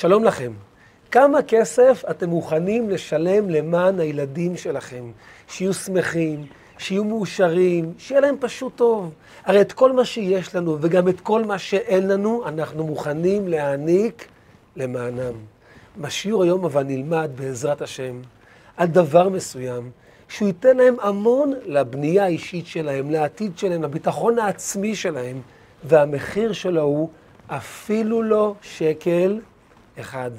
שלום לכם. כמה כסף אתם מוכנים לשלם למען הילדים שלכם? שיהיו שמחים, שיהיו מאושרים, שיהיה להם פשוט טוב. הרי את כל מה שיש לנו וגם את כל מה שאין לנו, אנחנו מוכנים להעניק למענם. בשיעור היום אבל נלמד בעזרת השם על דבר מסוים, שהוא ייתן להם המון לבנייה האישית שלהם, לעתיד שלהם, לביטחון העצמי שלהם, והמחיר שלו הוא אפילו לא שקל אחד.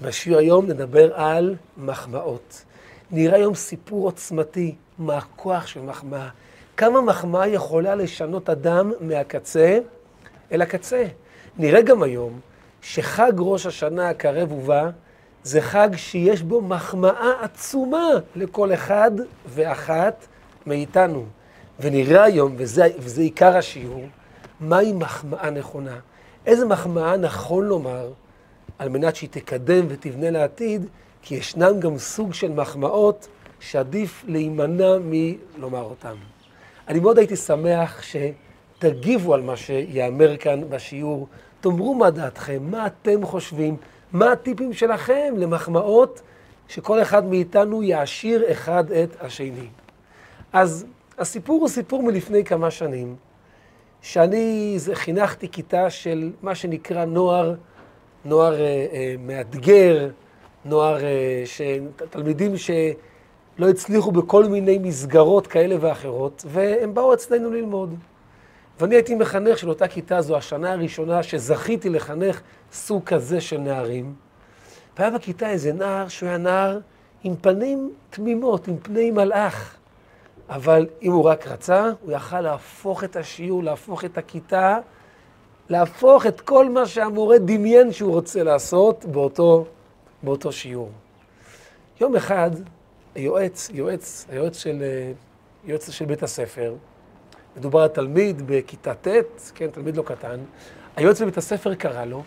בשיעור היום נדבר על מחמאות. נראה היום סיפור עוצמתי, מה הכוח של מחמאה. כמה מחמאה יכולה לשנות אדם מהקצה אל הקצה. נראה גם היום שחג ראש השנה הקרב ובא, זה חג שיש בו מחמאה עצומה לכל אחד ואחת מאיתנו. ונראה היום, וזה, וזה עיקר השיעור, מהי מחמאה נכונה. איזה מחמאה נכון לומר על מנת שהיא תקדם ותבנה לעתיד, כי ישנם גם סוג של מחמאות שעדיף להימנע מלומר אותן. אני מאוד הייתי שמח שתגיבו על מה שיאמר כאן בשיעור, תאמרו מה דעתכם, מה אתם חושבים, מה הטיפים שלכם למחמאות שכל אחד מאיתנו יעשיר אחד את השני. אז הסיפור הוא סיפור מלפני כמה שנים, שאני חינכתי כיתה של מה שנקרא נוער נוער אה, אה, מאתגר, נוער, אה, ש... תלמידים שלא הצליחו בכל מיני מסגרות כאלה ואחרות, והם באו אצלנו ללמוד. ואני הייתי מחנך של אותה כיתה, זו השנה הראשונה שזכיתי לחנך סוג כזה של נערים. והיה בכיתה איזה נער שהוא היה נער עם פנים תמימות, עם פני מלאך. אבל אם הוא רק רצה, הוא יכל להפוך את השיעור, להפוך את הכיתה להפוך את כל מה שהמורה דמיין שהוא רוצה לעשות באותו, באותו שיעור. יום אחד, היועץ, יועץ, היועץ של, יועץ של בית הספר, מדובר על תלמיד בכיתה ט', כן, תלמיד לא קטן, היועץ בבית הספר קרא לו,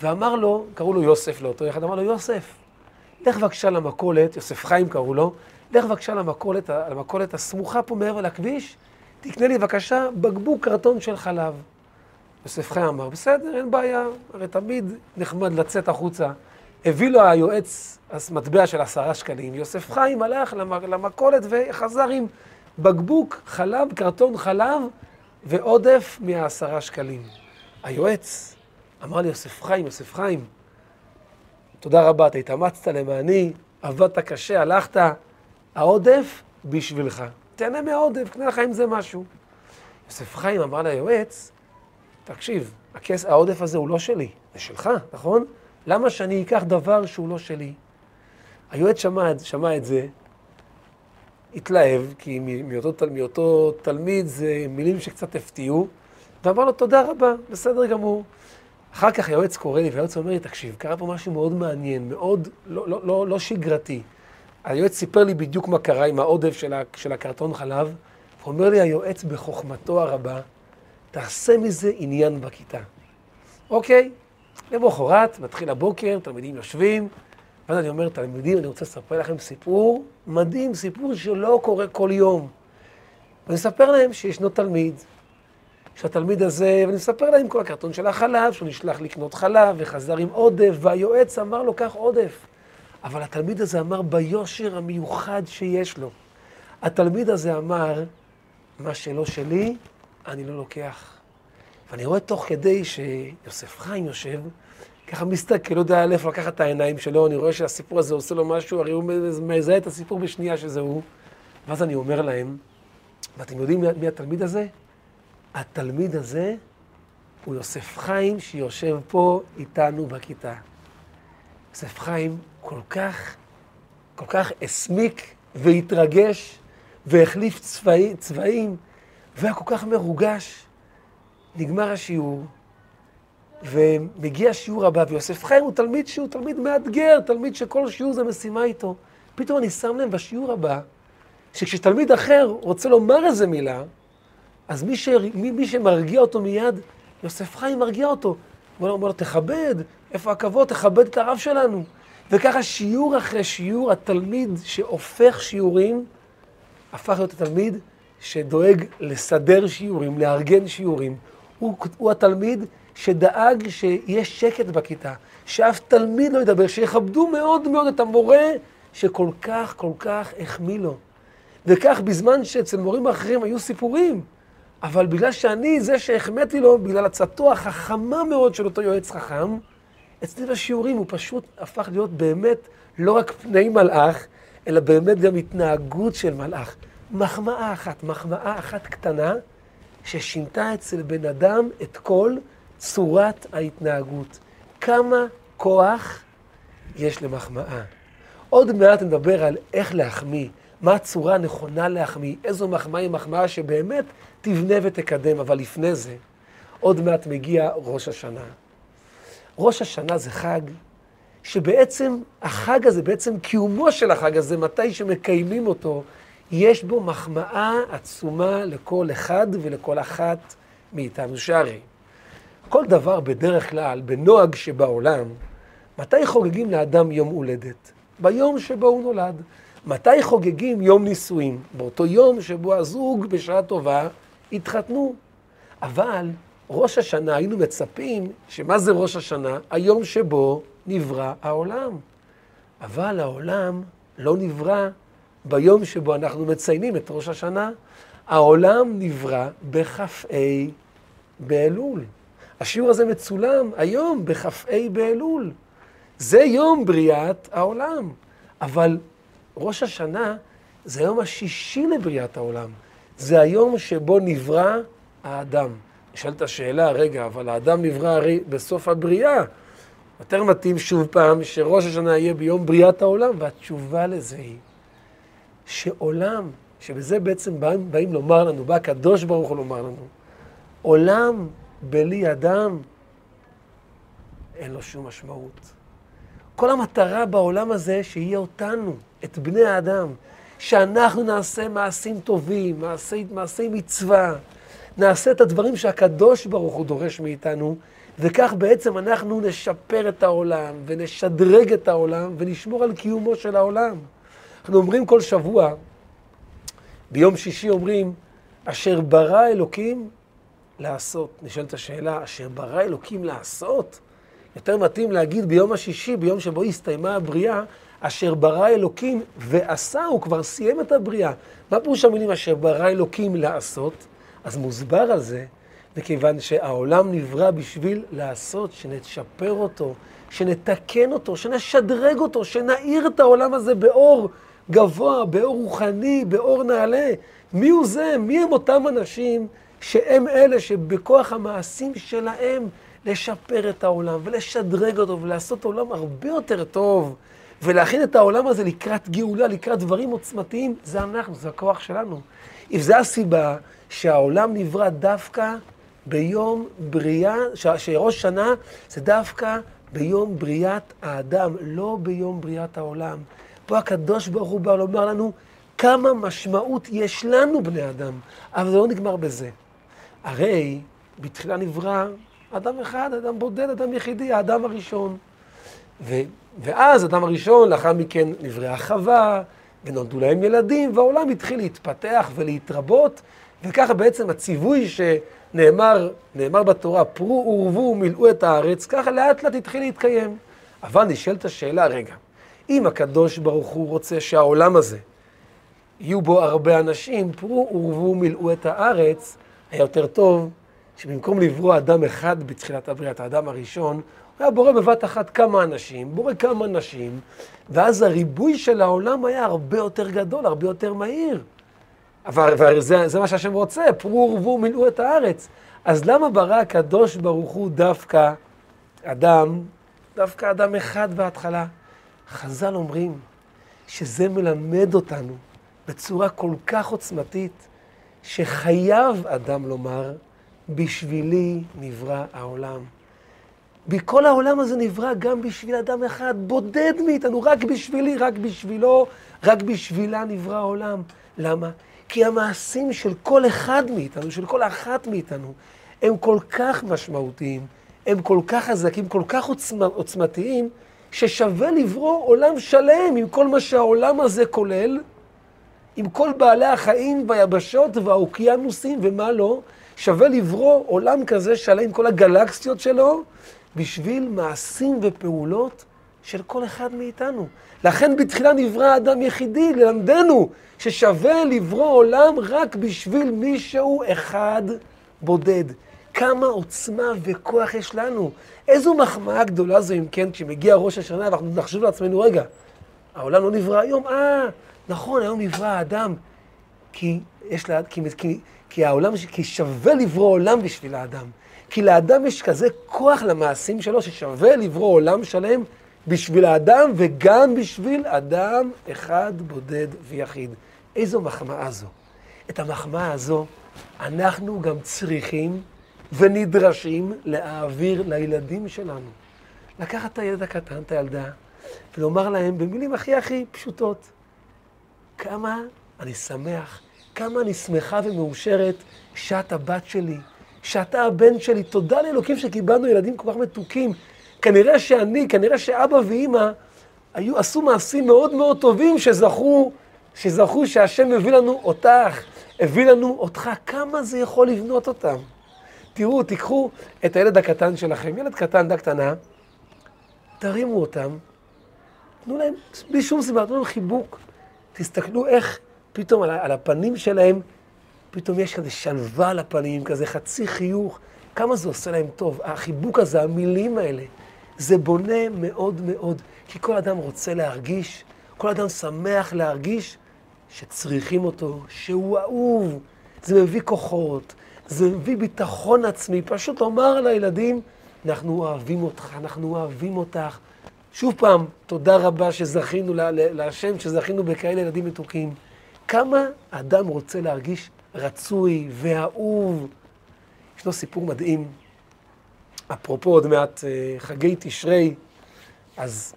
ואמר לו, קראו לו יוסף לאותו אחד, אמר לו, יוסף, לך בבקשה למכולת, יוסף חיים קראו לו, לך בבקשה למכולת, למכולת הסמוכה פה מעבר לכביש, תקנה לי בבקשה בקבוק קרטון של חלב. יוסף חיים אמר, בסדר, אין בעיה, הרי תמיד נחמד לצאת החוצה. הביא לו היועץ מטבע של עשרה שקלים, יוסף חיים הלך למכולת וחזר עם בקבוק חלב, קרטון חלב ועודף מהעשרה שקלים. היועץ אמר לי, יוסף חיים, יוסף חיים, תודה רבה, אתה התאמצת למעני, עבדת קשה, הלכת, העודף בשבילך. תהנה מהעודף, קנה לך עם זה משהו. יוסף חיים אמר ליועץ, תקשיב, הכס, העודף הזה הוא לא שלי, זה שלך, נכון? למה שאני אקח דבר שהוא לא שלי? היועץ שמע, שמע את זה, התלהב, כי מאותו, מאותו תלמיד זה מילים שקצת הפתיעו, ואמר לו, תודה רבה, בסדר גמור. אחר כך היועץ קורא לי, והיועץ אומר לי, תקשיב, קרה פה משהו מאוד מעניין, מאוד לא, לא, לא, לא שגרתי. היועץ סיפר לי בדיוק מה קרה עם העודף של, הקרטון חלב, ואומר לי היועץ בחוכמתו הרבה, תעשה מזה עניין בכיתה. אוקיי, למחרת, מתחיל הבוקר, תלמידים יושבים, ואז אני אומר, תלמידים, אני רוצה לספר לכם סיפור מדהים, סיפור שלא קורה כל יום. ואני אספר להם שישנו תלמיד, שהתלמיד הזה, ואני אספר להם כל הקרטון של החלב, שהוא נשלח לקנות חלב וחזר עם עודף, והיועץ אמר לו, קח עודף. אבל התלמיד הזה אמר ביושר המיוחד שיש לו. התלמיד הזה אמר, מה שלא שלי, אני לא לוקח. ואני רואה תוך כדי שיוסף חיים יושב, ככה מסתכל, לא יודע איפה לקחת את העיניים שלו, אני רואה שהסיפור הזה עושה לו משהו, הרי הוא מזהה את הסיפור בשנייה שזה הוא. ואז אני אומר להם, ואתם יודעים מי התלמיד הזה? התלמיד הזה הוא יוסף חיים שיושב פה איתנו בכיתה. יוסף חיים כל כך, כל כך הסמיק והתרגש והחליף צבעי, צבעים והיה כל כך מרוגש. נגמר השיעור, ומגיע השיעור הבא, ויוסף חיים הוא תלמיד שהוא תלמיד מאתגר, תלמיד שכל שיעור זה משימה איתו. פתאום אני שם לב בשיעור הבא, שכשתלמיד אחר רוצה לומר איזה מילה, אז מי, ש... מי, מי שמרגיע אותו מיד, יוסף חיים מרגיע אותו. הוא אומר לו, תכבד, איפה הכבוד, תכבד את הרב שלנו. וככה שיעור אחרי שיעור, התלמיד שהופך שיעורים, הפך להיות התלמיד שדואג לסדר שיעורים, לארגן שיעורים. הוא, הוא התלמיד שדאג שיש שקט בכיתה, שאף תלמיד לא ידבר, שיכבדו מאוד מאוד את המורה שכל כך, כל כך החמיא לו. וכך בזמן שאצל מורים אחרים היו סיפורים, אבל בגלל שאני זה שהחמאתי לו, בגלל עצתו החכמה מאוד של אותו יועץ חכם, אצלי בשיעורים הוא פשוט הפך להיות באמת לא רק פני מלאך, אלא באמת גם התנהגות של מלאך. מחמאה אחת, מחמאה אחת קטנה, ששינתה אצל בן אדם את כל צורת ההתנהגות. כמה כוח יש למחמאה. עוד מעט נדבר על איך להחמיא, מה הצורה הנכונה להחמיא, איזו מחמאה היא מחמאה שבאמת תבנה ותקדם, אבל לפני זה, עוד מעט מגיע ראש השנה. ראש השנה זה חג שבעצם החג הזה, בעצם קיומו של החג הזה, מתי שמקיימים אותו, יש בו מחמאה עצומה לכל אחד ולכל אחת מאיתנו. שהרי כל דבר בדרך כלל, בנוהג שבעולם, מתי חוגגים לאדם יום הולדת? ביום שבו הוא נולד. מתי חוגגים יום נישואים? באותו יום שבו הזוג בשעה טובה התחתנו. אבל ראש השנה, היינו מצפים, שמה זה ראש השנה? היום שבו נברא העולם. אבל העולם לא נברא ביום שבו אנחנו מציינים את ראש השנה. העולם נברא בכ"ה באלול. השיעור הזה מצולם היום בכ"ה באלול. זה יום בריאת העולם. אבל ראש השנה זה היום השישי לבריאת העולם. זה היום שבו נברא האדם. נשאלת השאלה, רגע, אבל האדם נברא הרי בסוף הבריאה. יותר מתאים שוב פעם שראש השנה יהיה ביום בריאת העולם, והתשובה לזה היא שעולם, שבזה בעצם באים, באים לומר לנו, בא הקדוש ברוך הוא לומר לנו, עולם בלי אדם, אין לו שום משמעות. כל המטרה בעולם הזה שיהיה אותנו, את בני האדם, שאנחנו נעשה מעשים טובים, מעשי, מעשי מצווה, נעשה את הדברים שהקדוש ברוך הוא דורש מאיתנו, וכך בעצם אנחנו נשפר את העולם, ונשדרג את העולם, ונשמור על קיומו של העולם. אנחנו אומרים כל שבוע, ביום שישי אומרים, אשר ברא אלוקים לעשות. נשאלת השאלה, אשר ברא אלוקים לעשות? יותר מתאים להגיד ביום השישי, ביום שבו הסתיימה הבריאה, אשר ברא אלוקים ועשה, הוא כבר סיים את הבריאה. מה פירוש המילים אשר ברא אלוקים לעשות? אז מוסבר על זה, מכיוון שהעולם נברא בשביל לעשות, שנשפר אותו, שנתקן אותו, שנשדרג אותו, שנאיר את העולם הזה באור גבוה, באור רוחני, באור נעלה. מי הוא זה? מי הם אותם אנשים שהם אלה שבכוח המעשים שלהם לשפר את העולם ולשדרג אותו ולעשות עולם הרבה יותר טוב ולהכין את העולם הזה לקראת גאולה, לקראת דברים עוצמתיים, זה אנחנו, זה הכוח שלנו. אם זו הסיבה שהעולם נברא דווקא ביום בריאה, שראש שנה זה דווקא ביום בריאת האדם, לא ביום בריאת העולם. פה הקדוש ברוך הוא בא לומר לנו כמה משמעות יש לנו, בני אדם, אבל זה לא נגמר בזה. הרי בתחילה נברא אדם אחד, אדם בודד, אדם יחידי, האדם הראשון. ו, ואז אדם הראשון, לאחר מכן נבראה חווה, ונולדו להם ילדים, והעולם התחיל להתפתח ולהתרבות, וככה בעצם הציווי שנאמר נאמר בתורה, פרו ורבו ומילאו את הארץ, ככה לאט לאט התחיל להתקיים. אבל נשאלת השאלה, רגע, אם הקדוש ברוך הוא רוצה שהעולם הזה, יהיו בו הרבה אנשים, פרו ורבו ומילאו את הארץ, היה יותר טוב שבמקום לברוא אדם אחד בתחילת הבריאת, האדם הראשון, הוא היה בורא בבת אחת כמה אנשים, בורא כמה נשים, ואז הריבוי של העולם היה הרבה יותר גדול, הרבה יותר מהיר. אבל זה, זה מה שהשם רוצה, פרו ורבו ומילאו את הארץ. אז למה ברא הקדוש ברוך הוא דווקא אדם, דווקא אדם אחד בהתחלה? חז"ל אומרים שזה מלמד אותנו בצורה כל כך עוצמתית, שחייב אדם לומר, בשבילי נברא העולם. בכל העולם הזה נברא גם בשביל אדם אחד, בודד מאיתנו, רק בשבילי, רק בשבילו, רק בשבילה נברא העולם. למה? כי המעשים של כל אחד מאיתנו, של כל אחת מאיתנו, הם כל כך משמעותיים, הם כל כך חזקים, כל כך עוצמ, עוצמתיים, ששווה לברוא עולם שלם עם כל מה שהעולם הזה כולל, עם כל בעלי החיים והיבשות והאוקיינוסים ומה לא, שווה לברוא עולם כזה שלם עם כל הגלקסיות שלו, בשביל מעשים ופעולות של כל אחד מאיתנו. לכן בתחילה נברא האדם יחידי, ללמדנו ששווה לברוא עולם רק בשביל מישהו אחד בודד. כמה עוצמה וכוח יש לנו. איזו מחמאה גדולה זו, אם כן, כשמגיע ראש השנה ואנחנו נחשוב לעצמנו, רגע, העולם לא נברא היום? אה, נכון, היום נברא האדם. כי יש לה, כי, כי, כי העולם, כי שווה לברוא עולם בשביל האדם. כי לאדם יש כזה כוח למעשים שלו, ששווה לברוא עולם שלם בשביל האדם וגם בשביל אדם אחד בודד ויחיד. איזו מחמאה זו. את המחמאה הזו אנחנו גם צריכים ונדרשים להעביר לילדים שלנו. לקחת את הילד הקטן, את הילדה, ולומר להם במילים הכי הכי פשוטות, כמה אני שמח, כמה אני שמחה ומאושרת שאת הבת שלי, שאתה הבן שלי. תודה לאלוקים שקיבלנו ילדים כל כך מתוקים. כנראה שאני, כנראה שאבא ואימא היו, עשו מעשים מאוד מאוד טובים שזכו, שזכו שהשם הביא לנו אותך, הביא לנו אותך. כמה זה יכול לבנות אותם? תראו, תיקחו את הילד הקטן שלכם, ילד קטן, ילדה קטנה, תרימו אותם, תנו להם, בלי שום סיבה, תנו להם חיבוק. תסתכלו איך פתאום על, על הפנים שלהם, פתאום יש כזה שלווה על הפנים, כזה חצי חיוך. כמה זה עושה להם טוב. החיבוק הזה, המילים האלה, זה בונה מאוד מאוד. כי כל אדם רוצה להרגיש, כל אדם שמח להרגיש שצריכים אותו, שהוא אהוב. זה מביא כוחות, זה מביא ביטחון עצמי. פשוט לומר לילדים, אנחנו אוהבים אותך, אנחנו אוהבים אותך. שוב פעם, תודה רבה שזכינו להשם, שזכינו בכאלה ילדים מתוקים. כמה אדם רוצה להרגיש רצוי ואהוב. ישנו סיפור מדהים, אפרופו עוד מעט אה, חגי תשרי, אז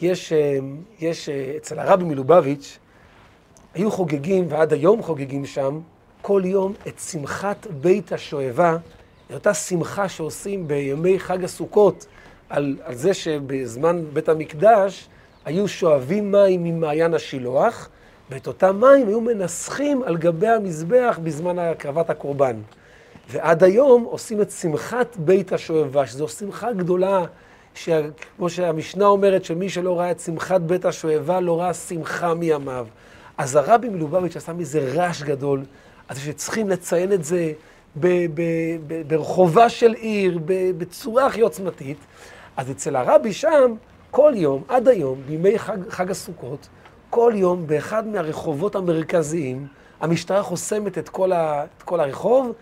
יש, אה, יש אה, אצל הרבי מלובביץ', היו חוגגים, ועד היום חוגגים שם, כל יום את שמחת בית השואבה, אותה שמחה שעושים בימי חג הסוכות, על, על זה שבזמן בית המקדש היו שואבים מים ממעיין השילוח, ואת אותם מים היו מנסחים על גבי המזבח בזמן הקרבת הקורבן. ועד היום עושים את שמחת בית השואבה, שזו שמחה גדולה, שכמו שהמשנה אומרת, שמי שלא ראה את שמחת בית השואבה, לא ראה שמחה מימיו. אז הרבי מלובביץ' עשה מזה רעש גדול, אז שצריכים לציין את זה ברחובה של עיר, בצורה הכי עוצמתית. אז אצל הרבי שם, כל יום, עד היום, בימי חג, חג הסוכות, כל יום באחד מהרחובות המרכזיים, המשטרה חוסמת את כל, ה, את כל הרחוב,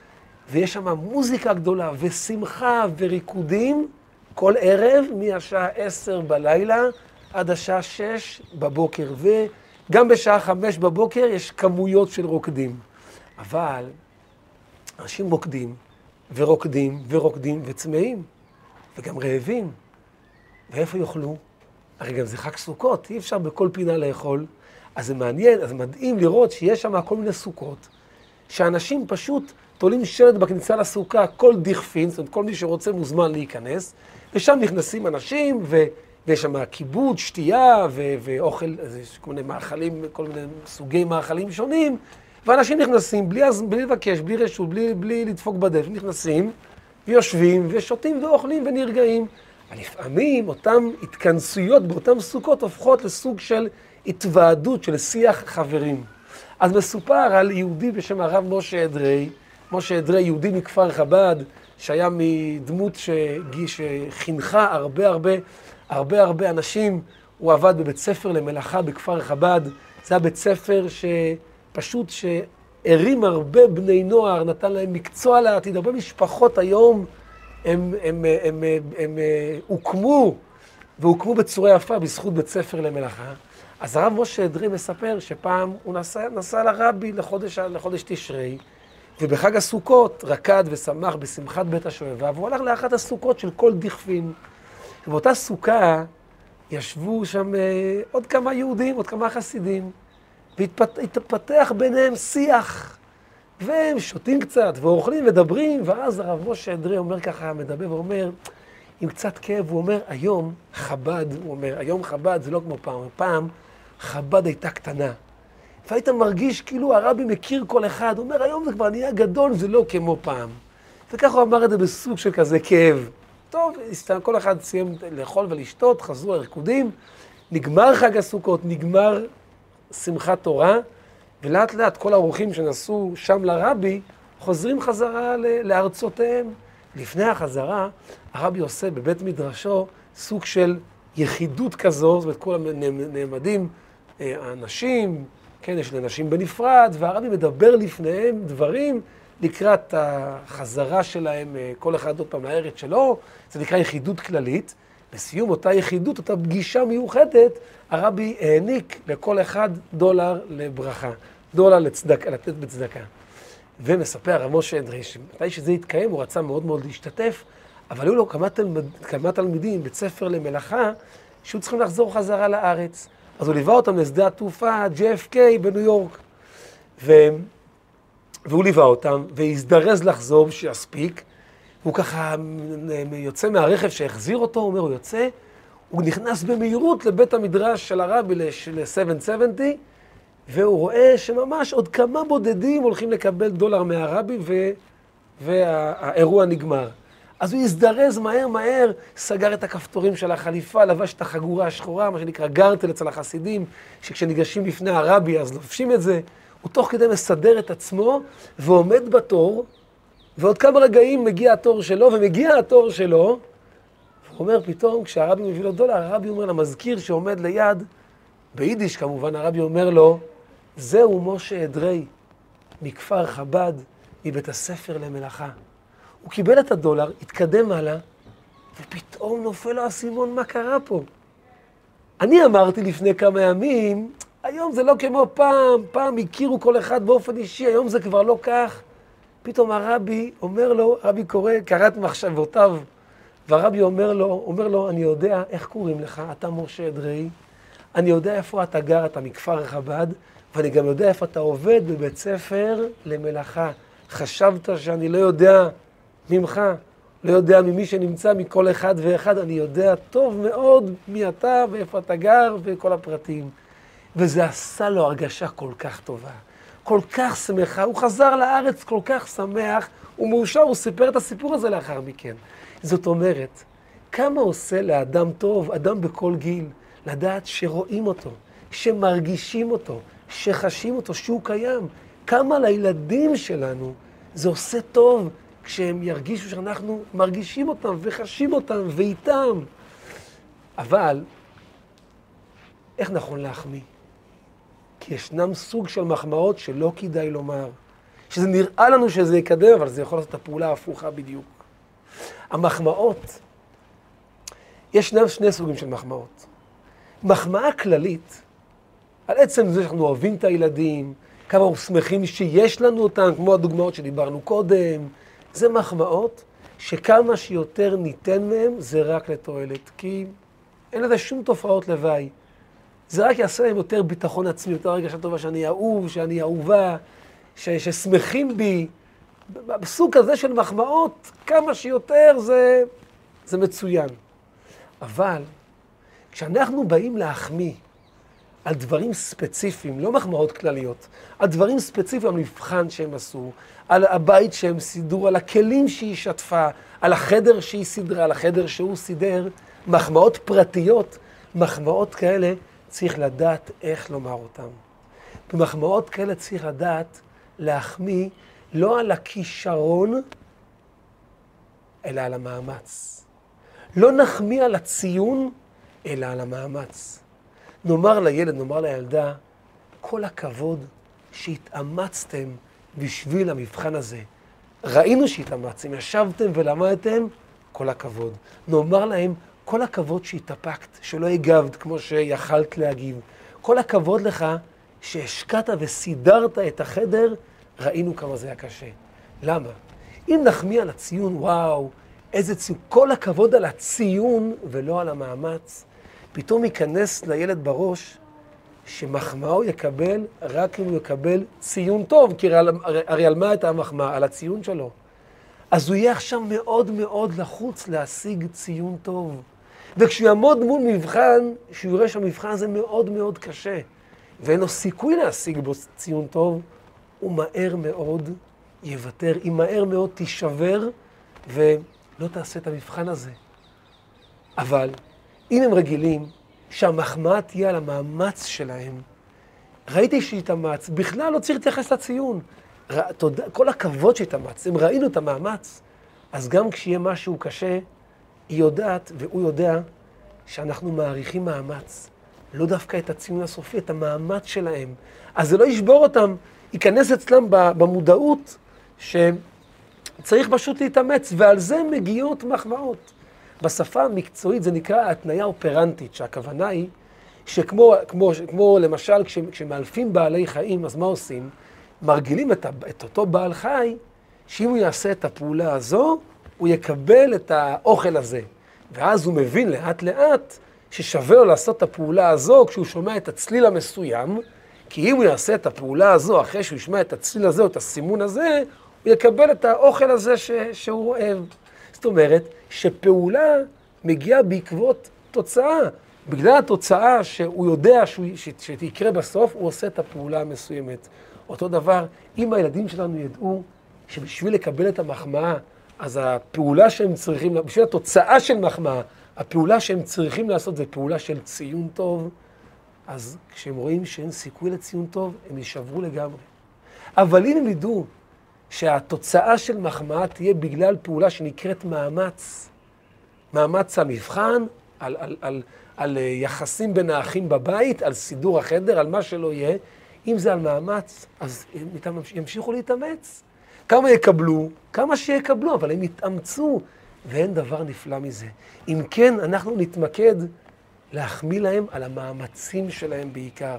ויש שם מוזיקה גדולה ושמחה וריקודים כל ערב, מהשעה עשר בלילה עד השעה שש בבוקר. וגם בשעה חמש בבוקר יש כמויות של רוקדים. אבל אנשים רוקדים ורוקדים ורוקדים וצמאים, וגם רעבים. ואיפה יאכלו? הרי גם זה חג סוכות, אי אפשר בכל פינה לאכול. אז זה מעניין, אז מדהים לראות שיש שם כל מיני סוכות, שאנשים פשוט תולים שלט בכניסה לסוכה, כל דכפין, זאת אומרת, כל מי שרוצה מוזמן להיכנס, ושם נכנסים אנשים, ו... ויש שם כיבוד, שתייה, ו... ואוכל, אז יש כל מיני מאכלים, כל מיני סוגי מאכלים שונים, ואנשים נכנסים בלי, בלי לבקש, בלי רשות, בלי, בלי לדפוק בדף, נכנסים, ויושבים, ושותים ואוכלים ונרגעים. לפעמים אותן התכנסויות באותן סוכות הופכות לסוג של התוועדות, של שיח חברים. אז מסופר על יהודי בשם הרב משה אדרי, משה אדרי, יהודי מכפר חב"ד, שהיה מדמות שחינכה הרבה הרבה, הרבה הרבה אנשים. הוא עבד בבית ספר למלאכה בכפר חב"ד. זה היה בית ספר שפשוט שהרים הרבה בני נוער, נתן להם מקצוע לעתיד. הרבה משפחות היום הם, הם, הם, הם הוקמו, והוקמו בצורה יפה בזכות בית ספר למלאכה. אז הרב משה אדרי מספר שפעם הוא נסע, נסע לרבי לחודש, לחודש תשרי, ובחג הסוכות רקד ושמח בשמחת בית השואבה, והוא הלך לאחת הסוכות של כל דכפין. ובאותה סוכה ישבו שם אה, עוד כמה יהודים, עוד כמה חסידים, והתפתח ביניהם שיח. והם שותים קצת, ואוכלים ודברים, ואז הרב משה אדרי אומר ככה, מדבר ואומר, עם קצת כאב, הוא אומר, היום חב"ד, הוא אומר, היום חב"ד זה לא כמו פעם, פעם חב"ד הייתה קטנה. והיית מרגיש כאילו הרבי מכיר כל אחד, הוא אומר, היום זה כבר נהיה גדול, זה לא כמו פעם. וככה הוא אמר את זה בסוג של כזה כאב. טוב, כל אחד סיים לאכול ולשתות, חזרו הריקודים, נגמר חג הסוכות, נגמר שמחת תורה, ולאט לאט כל האורחים שנסעו שם לרבי, חוזרים חזרה לארצותיהם. לפני החזרה, הרבי עושה בבית מדרשו סוג של יחידות כזו, זאת אומרת, כולם נעמדים, אה, האנשים, כן, יש לנשים בנפרד, והרבי מדבר לפניהם דברים לקראת החזרה שלהם, אה, כל אחד עוד פעם לארץ שלו, זה נקרא יחידות כללית. בסיום אותה יחידות, אותה פגישה מיוחדת, הרבי העניק לכל אחד דולר לברכה, דולר לצדק, לתת בצדקה. ומספר הרב משה אדרי, שמתי שזה התקיים, הוא רצה מאוד מאוד להשתתף, אבל היו לו כמה, תלמד, כמה תלמידים, בית ספר למלאכה, שהיו צריכים לחזור חזרה לארץ. אז הוא ליווה אותם לשדה התעופה JFK בניו יורק. ו... והוא ליווה אותם, והזדרז לחזור שיספיק. הוא ככה יוצא מהרכב שהחזיר אותו, הוא אומר, הוא יוצא, הוא נכנס במהירות לבית המדרש של הרבי ל-770, והוא רואה שממש עוד כמה בודדים הולכים לקבל דולר מהרבי, ו... והאירוע נגמר. אז הוא הזדרז מהר מהר, סגר את הכפתורים של החליפה, לבש את החגורה השחורה, מה שנקרא גרטל אצל החסידים, שכשניגשים לפני הרבי אז לובשים את זה. הוא תוך כדי מסדר את עצמו ועומד בתור, ועוד כמה רגעים מגיע התור שלו, ומגיע התור שלו, והוא אומר פתאום, כשהרבי מביא לו דולר, הרבי אומר למזכיר שעומד ליד, ביידיש כמובן, הרבי אומר לו, זהו משה אדרי, מכפר חב"ד, מבית הספר למלאכה. הוא קיבל את הדולר, התקדם הלאה, ופתאום נופל לו האסימון, מה קרה פה? אני אמרתי לפני כמה ימים, היום זה לא כמו פעם, פעם הכירו כל אחד באופן אישי, היום זה כבר לא כך. פתאום הרבי אומר לו, הרבי קורא, קרא את מחשבותיו, והרבי אומר לו, אומר לו, אני יודע איך קוראים לך, אתה משה אדרי, אני יודע איפה אתה גר, אתה מכפר חב"ד, ואני גם יודע איפה אתה עובד בבית ספר למלאכה. חשבת שאני לא יודע ממך, לא יודע ממי שנמצא, מכל אחד ואחד, אני יודע טוב מאוד מי אתה ואיפה אתה גר וכל הפרטים. וזה עשה לו הרגשה כל כך טובה, כל כך שמחה. הוא חזר לארץ כל כך שמח, הוא מאושר, הוא סיפר את הסיפור הזה לאחר מכן. זאת אומרת, כמה עושה לאדם טוב, אדם בכל גיל, לדעת שרואים אותו, שמרגישים אותו, שחשים אותו, שהוא קיים. כמה לילדים שלנו זה עושה טוב כשהם ירגישו שאנחנו מרגישים אותם וחשים אותם ואיתם. אבל, איך נכון להחמיא? כי ישנם סוג של מחמאות שלא כדאי לומר. שזה נראה לנו שזה יקדם, אבל זה יכול לעשות את הפעולה ההפוכה בדיוק. המחמאות, יש שני סוגים של מחמאות. מחמאה כללית, על עצם זה שאנחנו אוהבים את הילדים, כמה אנחנו שמחים שיש לנו אותם, כמו הדוגמאות שדיברנו קודם, זה מחמאות שכמה שיותר ניתן מהם זה רק לתועלת, כי אין לזה שום תופעות לוואי. זה רק יעשה להם יותר ביטחון עצמי, יותר הרגשה טובה שאני אהוב, שאני אהובה, ש, ששמחים בי. בסוג כזה של מחמאות, כמה שיותר זה, זה מצוין. אבל כשאנחנו באים להחמיא על דברים ספציפיים, לא מחמאות כלליות, על דברים ספציפיים, על מבחן שהם עשו, על הבית שהם סידרו, על הכלים שהיא שטפה, על החדר שהיא סידרה, על החדר שהוא סידר, מחמאות פרטיות, מחמאות כאלה, צריך לדעת איך לומר אותן. במחמאות כאלה צריך לדעת להחמיא לא על הכישרון, אלא על המאמץ. לא נחמיא על הציון, אלא על המאמץ. נאמר לילד, נאמר לילדה, כל הכבוד שהתאמצתם בשביל המבחן הזה. ראינו שהתאמצתם, ישבתם ולמדתם, כל הכבוד. נאמר להם, כל הכבוד שהתאפקת, שלא הגבת כמו שיכלת להגיב. כל הכבוד לך שהשקעת וסידרת את החדר, ראינו כמה זה היה קשה. למה? אם נחמיא על הציון, וואו, איזה ציון, כל הכבוד על הציון ולא על המאמץ, פתאום ייכנס לילד בראש שמחמאה הוא יקבל רק אם הוא יקבל ציון טוב, כי הרי, הרי על מה הייתה המחמאה? על הציון שלו. אז הוא יהיה עכשיו מאוד מאוד לחוץ להשיג ציון טוב. וכשהוא יעמוד מול מבחן, שהוא יראה שהמבחן הזה מאוד מאוד קשה, ואין לו סיכוי להשיג בו ציון טוב, הוא מהר מאוד יוותר, היא מהר מאוד תישבר ולא תעשה את המבחן הזה. אבל אם הם רגילים שהמחמאה תהיה על המאמץ שלהם, ראיתי שהתאמץ, בכלל לא צריך להתייחס לציון. ר... תודה, כל הכבוד שהתאמצתם, ראינו את המאמץ. אז גם כשיהיה משהו קשה, היא יודעת והוא יודע שאנחנו מעריכים מאמץ. לא דווקא את הציון הסופי, את המאמץ שלהם. אז זה לא ישבור אותם, ייכנס אצלם במודעות שצריך פשוט להתאמץ, ועל זה מגיעות מחמאות. בשפה המקצועית זה נקרא התניה אופרנטית, שהכוונה היא שכמו כמו, כמו למשל כש, כשמאלפים בעלי חיים, אז מה עושים? מרגילים את, את אותו בעל חי, שאם הוא יעשה את הפעולה הזו, הוא יקבל את האוכל הזה. ואז הוא מבין לאט לאט ששווה לו לעשות את הפעולה הזו כשהוא שומע את הצליל המסוים, כי אם הוא יעשה את הפעולה הזו אחרי שהוא ישמע את הצליל הזה או את הסימון הזה, הוא יקבל את האוכל הזה ש, שהוא אוהב. זאת אומרת, שפעולה מגיעה בעקבות תוצאה. בגלל התוצאה שהוא יודע שהוא, שתקרה בסוף, הוא עושה את הפעולה המסוימת. אותו דבר, אם הילדים שלנו ידעו שבשביל לקבל את המחמאה, אז הפעולה שהם צריכים, בשביל התוצאה של מחמאה, הפעולה שהם צריכים לעשות זה פעולה של ציון טוב, אז כשהם רואים שאין סיכוי לציון טוב, הם יישברו לגמרי. אבל אם הם ידעו שהתוצאה של מחמאה תהיה בגלל פעולה שנקראת מאמץ, מאמץ המבחן, על, על, על, על יחסים בין האחים בבית, על סידור החדר, על מה שלא יהיה, אם זה על מאמץ, אז הם ימשיכו להתאמץ. כמה יקבלו? כמה שיקבלו, אבל הם יתאמצו, ואין דבר נפלא מזה. אם כן, אנחנו נתמקד להחמיא להם על המאמצים שלהם בעיקר.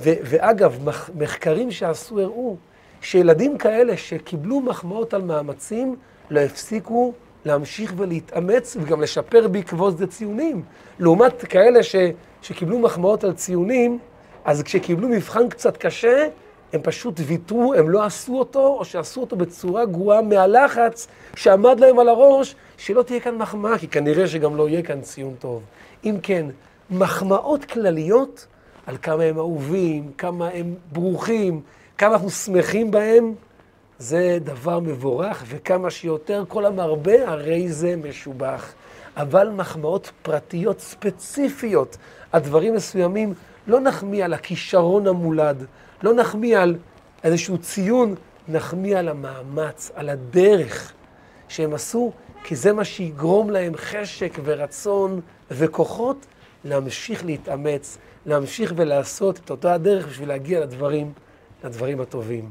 ו- ואגב, מח- מחקרים שעשו הראו שילדים כאלה שקיבלו מחמאות על מאמצים, לא הפסיקו להמשיך ולהתאמץ וגם לשפר בעקבות זה ציונים. לעומת כאלה ש- שקיבלו מחמאות על ציונים, אז כשקיבלו מבחן קצת קשה, הם פשוט ויתרו, הם לא עשו אותו, או שעשו אותו בצורה גרועה מהלחץ שעמד להם על הראש, שלא תהיה כאן מחמאה, כי כנראה שגם לא יהיה כאן ציון טוב. אם כן, מחמאות כלליות על כמה הם אהובים, כמה הם ברוכים, כמה אנחנו שמחים בהם, זה דבר מבורך, וכמה שיותר כל המרבה, הרי זה משובח. אבל מחמאות פרטיות ספציפיות על דברים מסוימים, לא נחמיא על הכישרון המולד, לא נחמיא על איזשהו ציון, נחמיא על המאמץ, על הדרך שהם עשו, כי זה מה שיגרום להם חשק ורצון וכוחות להמשיך להתאמץ, להמשיך ולעשות את אותה הדרך בשביל להגיע לדברים, לדברים הטובים.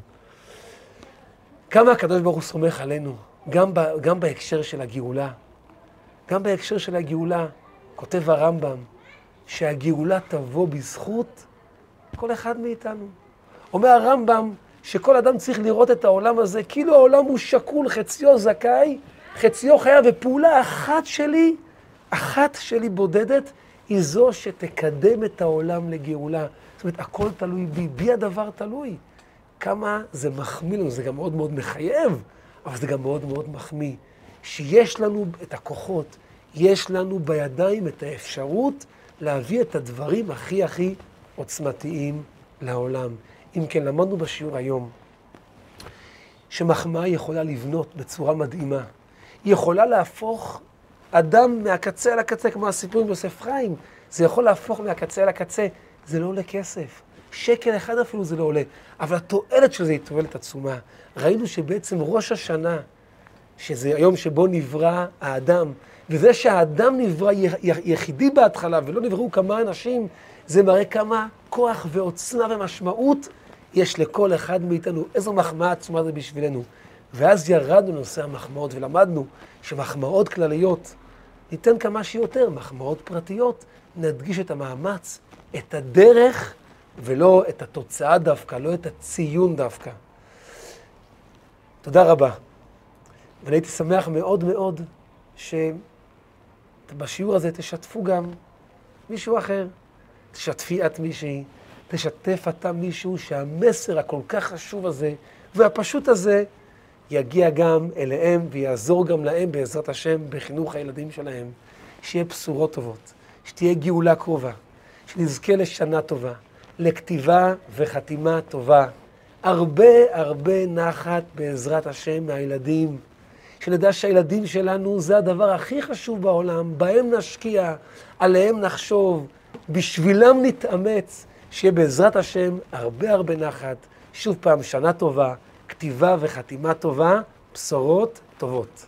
כמה הקדוש ברוך הוא סומך עלינו, גם, ב, גם בהקשר של הגאולה. גם בהקשר של הגאולה, כותב הרמב"ם, שהגאולה תבוא בזכות כל אחד מאיתנו. אומר הרמב"ם שכל אדם צריך לראות את העולם הזה כאילו העולם הוא שקול, חציו זכאי, חציו חייב, ופעולה אחת שלי, אחת שלי בודדת, היא זו שתקדם את העולם לגאולה. זאת אומרת, הכל תלוי בי, בי הדבר תלוי. כמה זה מחמיא לנו, זה גם מאוד מאוד מחייב, אבל זה גם מאוד מאוד מחמיא. שיש לנו את הכוחות, יש לנו בידיים את האפשרות להביא את הדברים הכי הכי עוצמתיים לעולם. אם כן, למדנו בשיעור היום שמחמאה יכולה לבנות בצורה מדהימה. היא יכולה להפוך אדם מהקצה אל הקצה, כמו הסיפור עם יוסף חיים. זה יכול להפוך מהקצה אל הקצה, זה לא עולה כסף. שקל אחד אפילו זה לא עולה, אבל התועלת של זה היא תועלת עצומה. ראינו שבעצם ראש השנה, שזה היום שבו נברא האדם, וזה שהאדם נברא יחידי בהתחלה ולא נבראו כמה אנשים, זה מראה כמה כוח ועוצמה ומשמעות יש לכל אחד מאיתנו, איזו מחמאה עצומה זה בשבילנו. ואז ירדנו לנושא המחמאות ולמדנו שמחמאות כלליות, ניתן כמה שיותר, מחמאות פרטיות, נדגיש את המאמץ, את הדרך, ולא את התוצאה דווקא, לא את הציון דווקא. תודה רבה. ואני הייתי שמח מאוד מאוד שבשיעור הזה תשתפו גם מישהו אחר. תשתפי את מישהי, תשתף אתה מישהו שהמסר הכל כך חשוב הזה והפשוט הזה יגיע גם אליהם ויעזור גם להם בעזרת השם בחינוך הילדים שלהם. שיהיה בשורות טובות, שתהיה גאולה קרובה, שנזכה לשנה טובה, לכתיבה וחתימה טובה. הרבה הרבה נחת בעזרת השם מהילדים. שנדע שהילדים שלנו זה הדבר הכי חשוב בעולם, בהם נשקיע, עליהם נחשוב, בשבילם נתאמץ, שיהיה בעזרת השם הרבה הרבה נחת. שוב פעם, שנה טובה, כתיבה וחתימה טובה, בשורות טובות.